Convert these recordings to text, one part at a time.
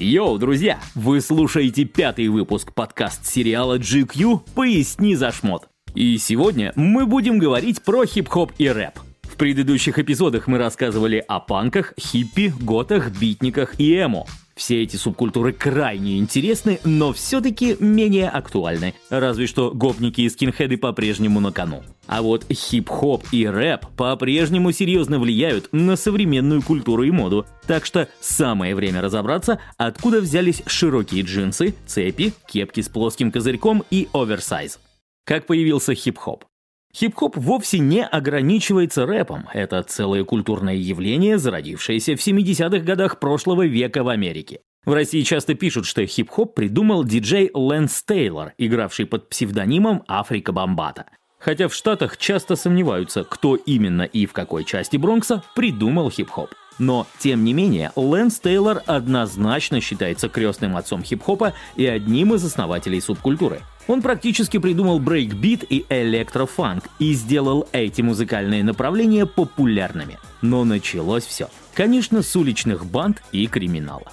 Йоу, друзья! Вы слушаете пятый выпуск подкаст-сериала GQ «Поясни за шмот». И сегодня мы будем говорить про хип-хоп и рэп. В предыдущих эпизодах мы рассказывали о панках, хиппи, готах, битниках и эмо. Все эти субкультуры крайне интересны, но все-таки менее актуальны. Разве что гопники и скинхеды по-прежнему на кону. А вот хип-хоп и рэп по-прежнему серьезно влияют на современную культуру и моду. Так что самое время разобраться, откуда взялись широкие джинсы, цепи, кепки с плоским козырьком и оверсайз. Как появился хип-хоп? Хип-хоп вовсе не ограничивается рэпом. Это целое культурное явление, зародившееся в 70-х годах прошлого века в Америке. В России часто пишут, что хип-хоп придумал диджей Лэнс Тейлор, игравший под псевдонимом Африка Бомбата. Хотя в Штатах часто сомневаются, кто именно и в какой части Бронкса придумал хип-хоп. Но, тем не менее, Лэнс Тейлор однозначно считается крестным отцом хип-хопа и одним из основателей субкультуры. Он практически придумал брейкбит и электрофанк и сделал эти музыкальные направления популярными. Но началось все, конечно, с уличных банд и криминала.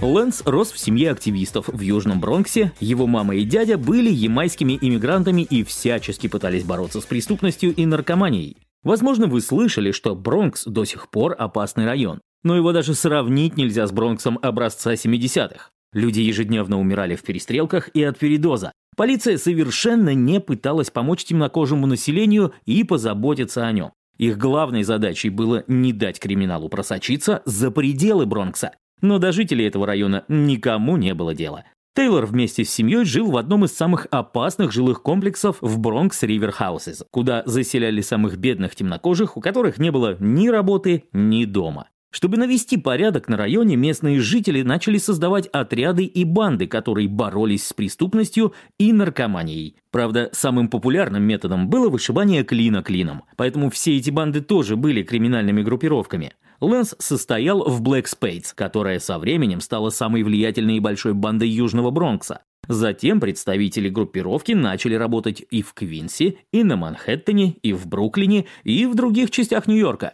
Лэнс рос в семье активистов в Южном Бронксе, его мама и дядя были ямайскими иммигрантами и всячески пытались бороться с преступностью и наркоманией. Возможно, вы слышали, что Бронкс до сих пор опасный район, но его даже сравнить нельзя с Бронксом образца 70-х. Люди ежедневно умирали в перестрелках и от передоза. Полиция совершенно не пыталась помочь темнокожему населению и позаботиться о нем. Их главной задачей было не дать криминалу просочиться за пределы Бронкса, но до жителей этого района никому не было дела. Тейлор вместе с семьей жил в одном из самых опасных жилых комплексов в Бронкс Ривер Хаусес, куда заселяли самых бедных темнокожих, у которых не было ни работы, ни дома. Чтобы навести порядок на районе, местные жители начали создавать отряды и банды, которые боролись с преступностью и наркоманией. Правда, самым популярным методом было вышибание клина клином, поэтому все эти банды тоже были криминальными группировками. Лэнс состоял в Black Spades, которая со временем стала самой влиятельной и большой бандой Южного Бронкса. Затем представители группировки начали работать и в Квинси, и на Манхэттене, и в Бруклине, и в других частях Нью-Йорка.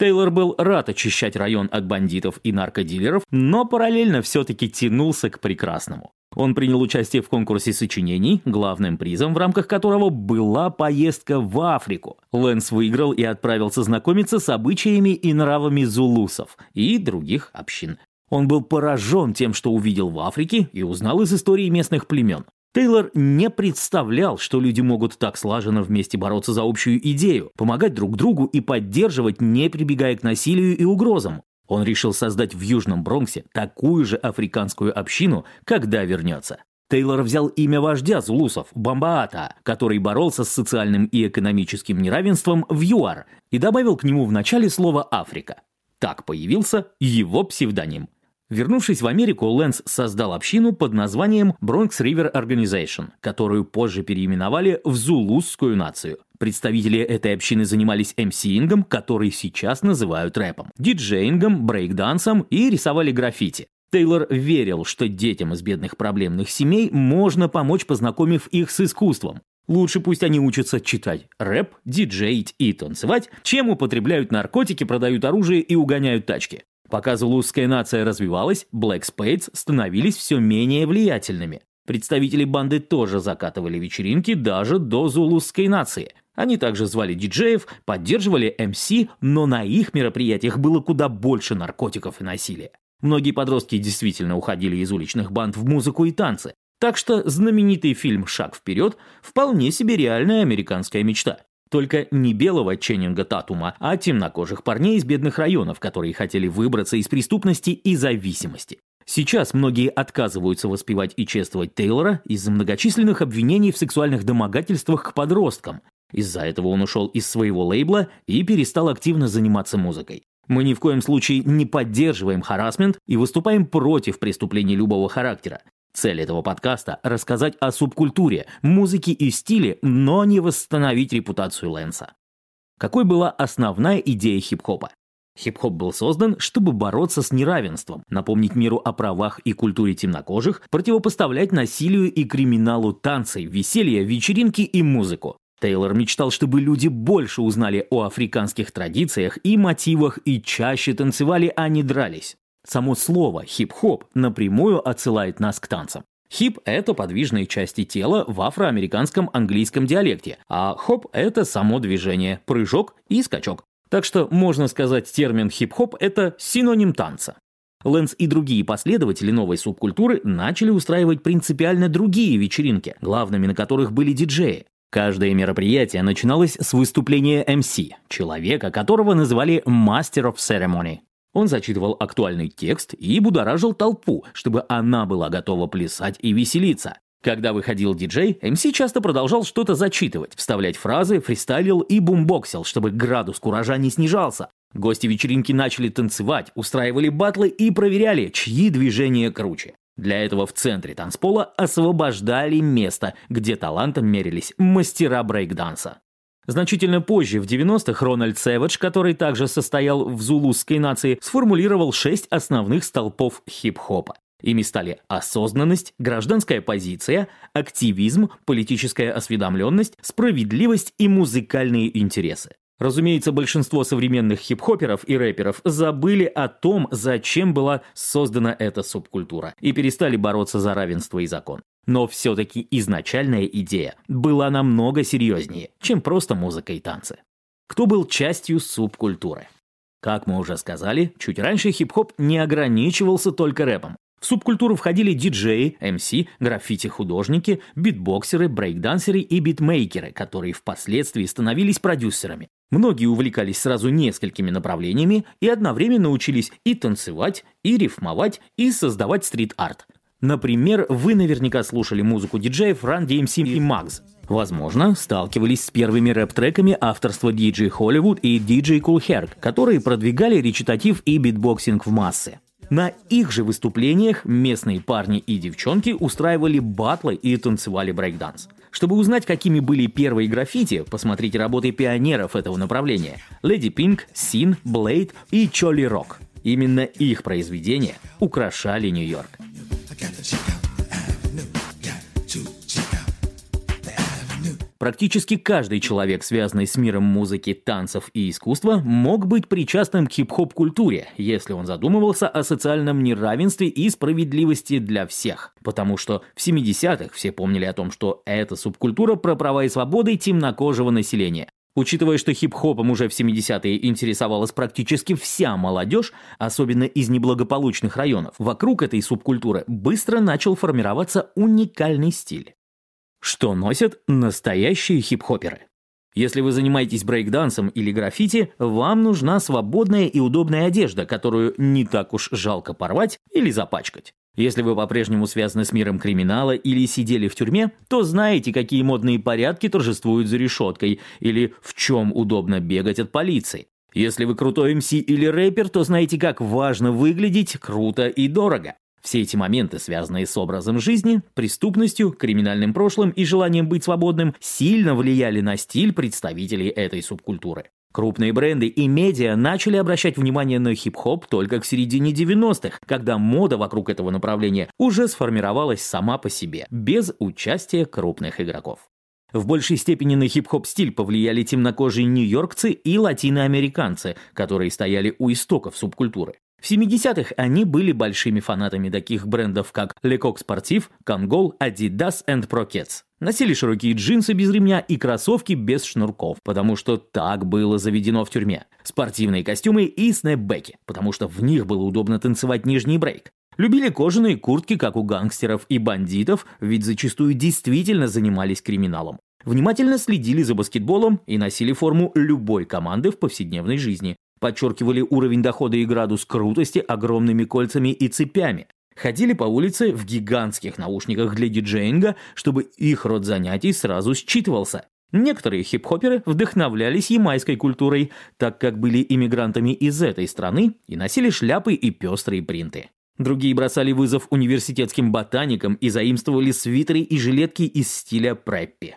Тейлор был рад очищать район от бандитов и наркодилеров, но параллельно все-таки тянулся к прекрасному. Он принял участие в конкурсе сочинений, главным призом в рамках которого была поездка в Африку. Лэнс выиграл и отправился знакомиться с обычаями и нравами зулусов и других общин. Он был поражен тем, что увидел в Африке и узнал из истории местных племен. Тейлор не представлял, что люди могут так слаженно вместе бороться за общую идею, помогать друг другу и поддерживать, не прибегая к насилию и угрозам. Он решил создать в Южном Бронксе такую же африканскую общину, когда вернется. Тейлор взял имя вождя зулусов – Бамбаата, который боролся с социальным и экономическим неравенством в ЮАР, и добавил к нему в начале слово «Африка». Так появился его псевдоним. Вернувшись в Америку, Лэнс создал общину под названием Bronx River Organization, которую позже переименовали в Зулусскую нацию. Представители этой общины занимались МСиингом, который сейчас называют рэпом, диджеингом, брейкдансом и рисовали граффити. Тейлор верил, что детям из бедных проблемных семей можно помочь, познакомив их с искусством. Лучше пусть они учатся читать рэп, диджеить и танцевать, чем употребляют наркотики, продают оружие и угоняют тачки. Пока зулусская нация развивалась, Black Spades становились все менее влиятельными. Представители банды тоже закатывали вечеринки даже до зулусской нации. Они также звали диджеев, поддерживали МС, но на их мероприятиях было куда больше наркотиков и насилия. Многие подростки действительно уходили из уличных банд в музыку и танцы. Так что знаменитый фильм «Шаг вперед» вполне себе реальная американская мечта. Только не белого Ченнинга Татума, а темнокожих парней из бедных районов, которые хотели выбраться из преступности и зависимости. Сейчас многие отказываются воспевать и чествовать Тейлора из-за многочисленных обвинений в сексуальных домогательствах к подросткам. Из-за этого он ушел из своего лейбла и перестал активно заниматься музыкой. Мы ни в коем случае не поддерживаем харасмент и выступаем против преступлений любого характера. Цель этого подкаста – рассказать о субкультуре, музыке и стиле, но не восстановить репутацию Лэнса. Какой была основная идея хип-хопа? Хип-хоп был создан, чтобы бороться с неравенством, напомнить миру о правах и культуре темнокожих, противопоставлять насилию и криминалу танцы, веселье, вечеринки и музыку. Тейлор мечтал, чтобы люди больше узнали о африканских традициях и мотивах и чаще танцевали, а не дрались. Само слово «хип-хоп» напрямую отсылает нас к танцам. Хип – это подвижные части тела в афроамериканском английском диалекте, а хоп – это само движение, прыжок и скачок. Так что можно сказать, термин хип-хоп – это синоним танца. Лэнс и другие последователи новой субкультуры начали устраивать принципиально другие вечеринки, главными на которых были диджеи. Каждое мероприятие начиналось с выступления MC, человека, которого называли Master of Ceremony. Он зачитывал актуальный текст и будоражил толпу, чтобы она была готова плясать и веселиться. Когда выходил диджей, МС часто продолжал что-то зачитывать, вставлять фразы, фристайлил и бумбоксил, чтобы градус куража не снижался. Гости вечеринки начали танцевать, устраивали батлы и проверяли, чьи движения круче. Для этого в центре танцпола освобождали место, где талантом мерились мастера брейкданса. Значительно позже, в 90-х, Рональд Сэвидж, который также состоял в зулусской нации, сформулировал шесть основных столпов хип-хопа. Ими стали осознанность, гражданская позиция, активизм, политическая осведомленность, справедливость и музыкальные интересы. Разумеется, большинство современных хип-хоперов и рэперов забыли о том, зачем была создана эта субкультура, и перестали бороться за равенство и закон. Но все-таки изначальная идея была намного серьезнее, чем просто музыка и танцы. Кто был частью субкультуры? Как мы уже сказали, чуть раньше хип-хоп не ограничивался только рэпом. В субкультуру входили диджеи, МС, граффити-художники, битбоксеры, брейкдансеры и битмейкеры, которые впоследствии становились продюсерами. Многие увлекались сразу несколькими направлениями и одновременно учились и танцевать, и рифмовать, и создавать стрит-арт. Например, вы наверняка слушали музыку диджеев Run DMC и Max. Возможно, сталкивались с первыми рэп-треками авторства DJ Hollywood и DJ Kool Herc, которые продвигали речитатив и битбоксинг в массы. На их же выступлениях местные парни и девчонки устраивали батлы и танцевали брейкданс. Чтобы узнать, какими были первые граффити, посмотрите работы пионеров этого направления – Леди Пинк, Син, Блейд и Чоли Рок. Именно их произведения украшали Нью-Йорк. Практически каждый человек, связанный с миром музыки, танцев и искусства, мог быть причастным к хип-хоп-культуре, если он задумывался о социальном неравенстве и справедливости для всех. Потому что в 70-х все помнили о том, что эта субкультура про права и свободы темнокожего населения. Учитывая, что хип-хопом уже в 70-е интересовалась практически вся молодежь, особенно из неблагополучных районов, вокруг этой субкультуры быстро начал формироваться уникальный стиль. Что носят настоящие хип-хоперы? Если вы занимаетесь брейкдансом или граффити, вам нужна свободная и удобная одежда, которую не так уж жалко порвать или запачкать. Если вы по-прежнему связаны с миром криминала или сидели в тюрьме, то знаете, какие модные порядки торжествуют за решеткой или в чем удобно бегать от полиции. Если вы крутой МС или рэпер, то знаете, как важно выглядеть круто и дорого. Все эти моменты, связанные с образом жизни, преступностью, криминальным прошлым и желанием быть свободным, сильно влияли на стиль представителей этой субкультуры. Крупные бренды и медиа начали обращать внимание на хип-хоп только к середине 90-х, когда мода вокруг этого направления уже сформировалась сама по себе, без участия крупных игроков. В большей степени на хип-хоп стиль повлияли темнокожие нью-йоркцы и латиноамериканцы, которые стояли у истоков субкультуры. В 70-х они были большими фанатами таких брендов, как Lecoq Sportif, Kangol, Adidas and Prokets. Носили широкие джинсы без ремня и кроссовки без шнурков, потому что так было заведено в тюрьме. Спортивные костюмы и снэпбеки, потому что в них было удобно танцевать нижний брейк. Любили кожаные куртки, как у гангстеров и бандитов, ведь зачастую действительно занимались криминалом. Внимательно следили за баскетболом и носили форму любой команды в повседневной жизни подчеркивали уровень дохода и градус крутости огромными кольцами и цепями. Ходили по улице в гигантских наушниках для диджеинга, чтобы их род занятий сразу считывался. Некоторые хип-хоперы вдохновлялись ямайской культурой, так как были иммигрантами из этой страны и носили шляпы и пестрые принты. Другие бросали вызов университетским ботаникам и заимствовали свитеры и жилетки из стиля преппи.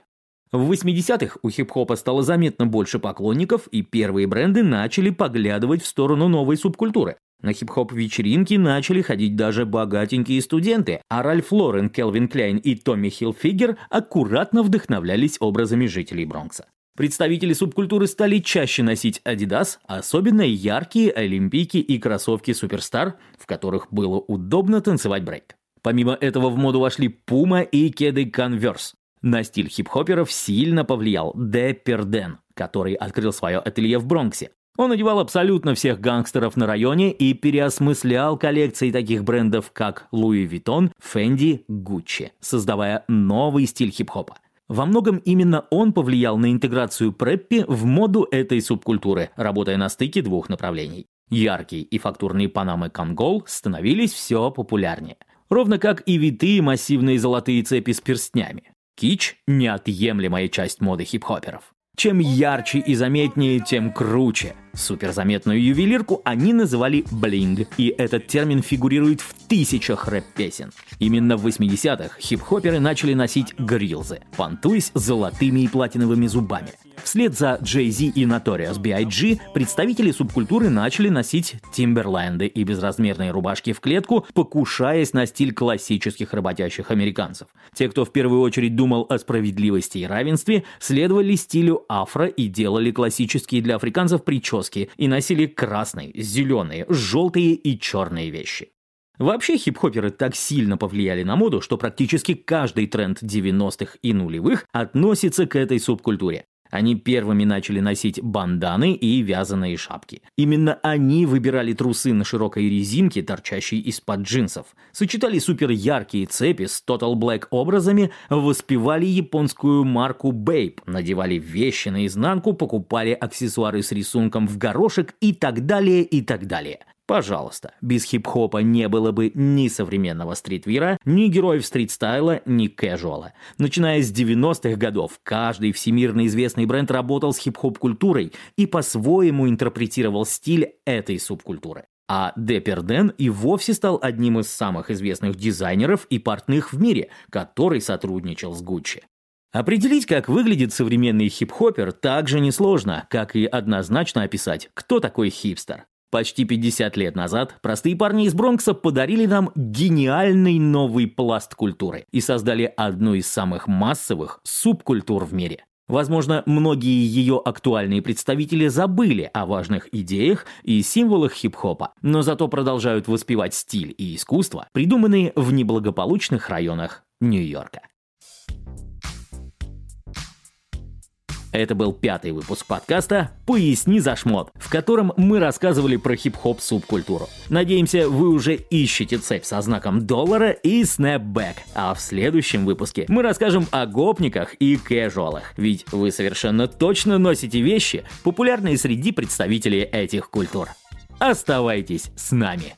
В 80-х у хип-хопа стало заметно больше поклонников, и первые бренды начали поглядывать в сторону новой субкультуры. На хип-хоп-вечеринки начали ходить даже богатенькие студенты, а Ральф Лорен, Келвин Кляйн и Томми Хилфигер аккуратно вдохновлялись образами жителей Бронкса. Представители субкультуры стали чаще носить Adidas, особенно яркие олимпийки и кроссовки Superstar, в которых было удобно танцевать брейк. Помимо этого в моду вошли Puma и кеды Converse. На стиль хип-хоперов сильно повлиял Деппер Дэн, который открыл свое ателье в Бронксе. Он одевал абсолютно всех гангстеров на районе и переосмыслял коллекции таких брендов, как Louis Vuitton, Fendi, Gucci, создавая новый стиль хип-хопа. Во многом именно он повлиял на интеграцию преппи в моду этой субкультуры, работая на стыке двух направлений. Яркие и фактурные панамы Конгол становились все популярнее. Ровно как и витые массивные золотые цепи с перстнями. Кич – неотъемлемая часть моды хип-хоперов. Чем ярче и заметнее, тем круче. Суперзаметную ювелирку они называли блинг, и этот термин фигурирует в тысячах рэп-песен. Именно в 80-х хип-хоперы начали носить грилзы, понтуясь золотыми и платиновыми зубами. Вслед за Jay-Z и Notorious B.I.G. представители субкультуры начали носить тимберленды и безразмерные рубашки в клетку, покушаясь на стиль классических работящих американцев. Те, кто в первую очередь думал о справедливости и равенстве, следовали стилю афро и делали классические для африканцев прически и носили красные, зеленые, желтые и черные вещи. Вообще хип-хоперы так сильно повлияли на моду, что практически каждый тренд 90-х и нулевых относится к этой субкультуре. Они первыми начали носить банданы и вязаные шапки. Именно они выбирали трусы на широкой резинке, торчащей из-под джинсов. Сочетали супер яркие цепи с Total Black образами, воспевали японскую марку Bape, надевали вещи наизнанку, покупали аксессуары с рисунком в горошек и так далее и так далее. Пожалуйста, без хип-хопа не было бы ни современного стритвира, ни героев стрит-стайла, ни кэжуала. Начиная с 90-х годов, каждый всемирно известный бренд работал с хип-хоп-культурой и по-своему интерпретировал стиль этой субкультуры. А Депперден и вовсе стал одним из самых известных дизайнеров и портных в мире, который сотрудничал с Гуччи. Определить, как выглядит современный хип-хопер, так же несложно, как и однозначно описать, кто такой хипстер. Почти 50 лет назад простые парни из Бронкса подарили нам гениальный новый пласт культуры и создали одну из самых массовых субкультур в мире. Возможно, многие ее актуальные представители забыли о важных идеях и символах хип-хопа, но зато продолжают воспевать стиль и искусство, придуманные в неблагополучных районах Нью-Йорка. Это был пятый выпуск подкаста «Поясни за шмот», в котором мы рассказывали про хип-хоп субкультуру. Надеемся, вы уже ищете цепь со знаком доллара и снэпбэк. А в следующем выпуске мы расскажем о гопниках и кэжуалах. Ведь вы совершенно точно носите вещи, популярные среди представителей этих культур. Оставайтесь с нами.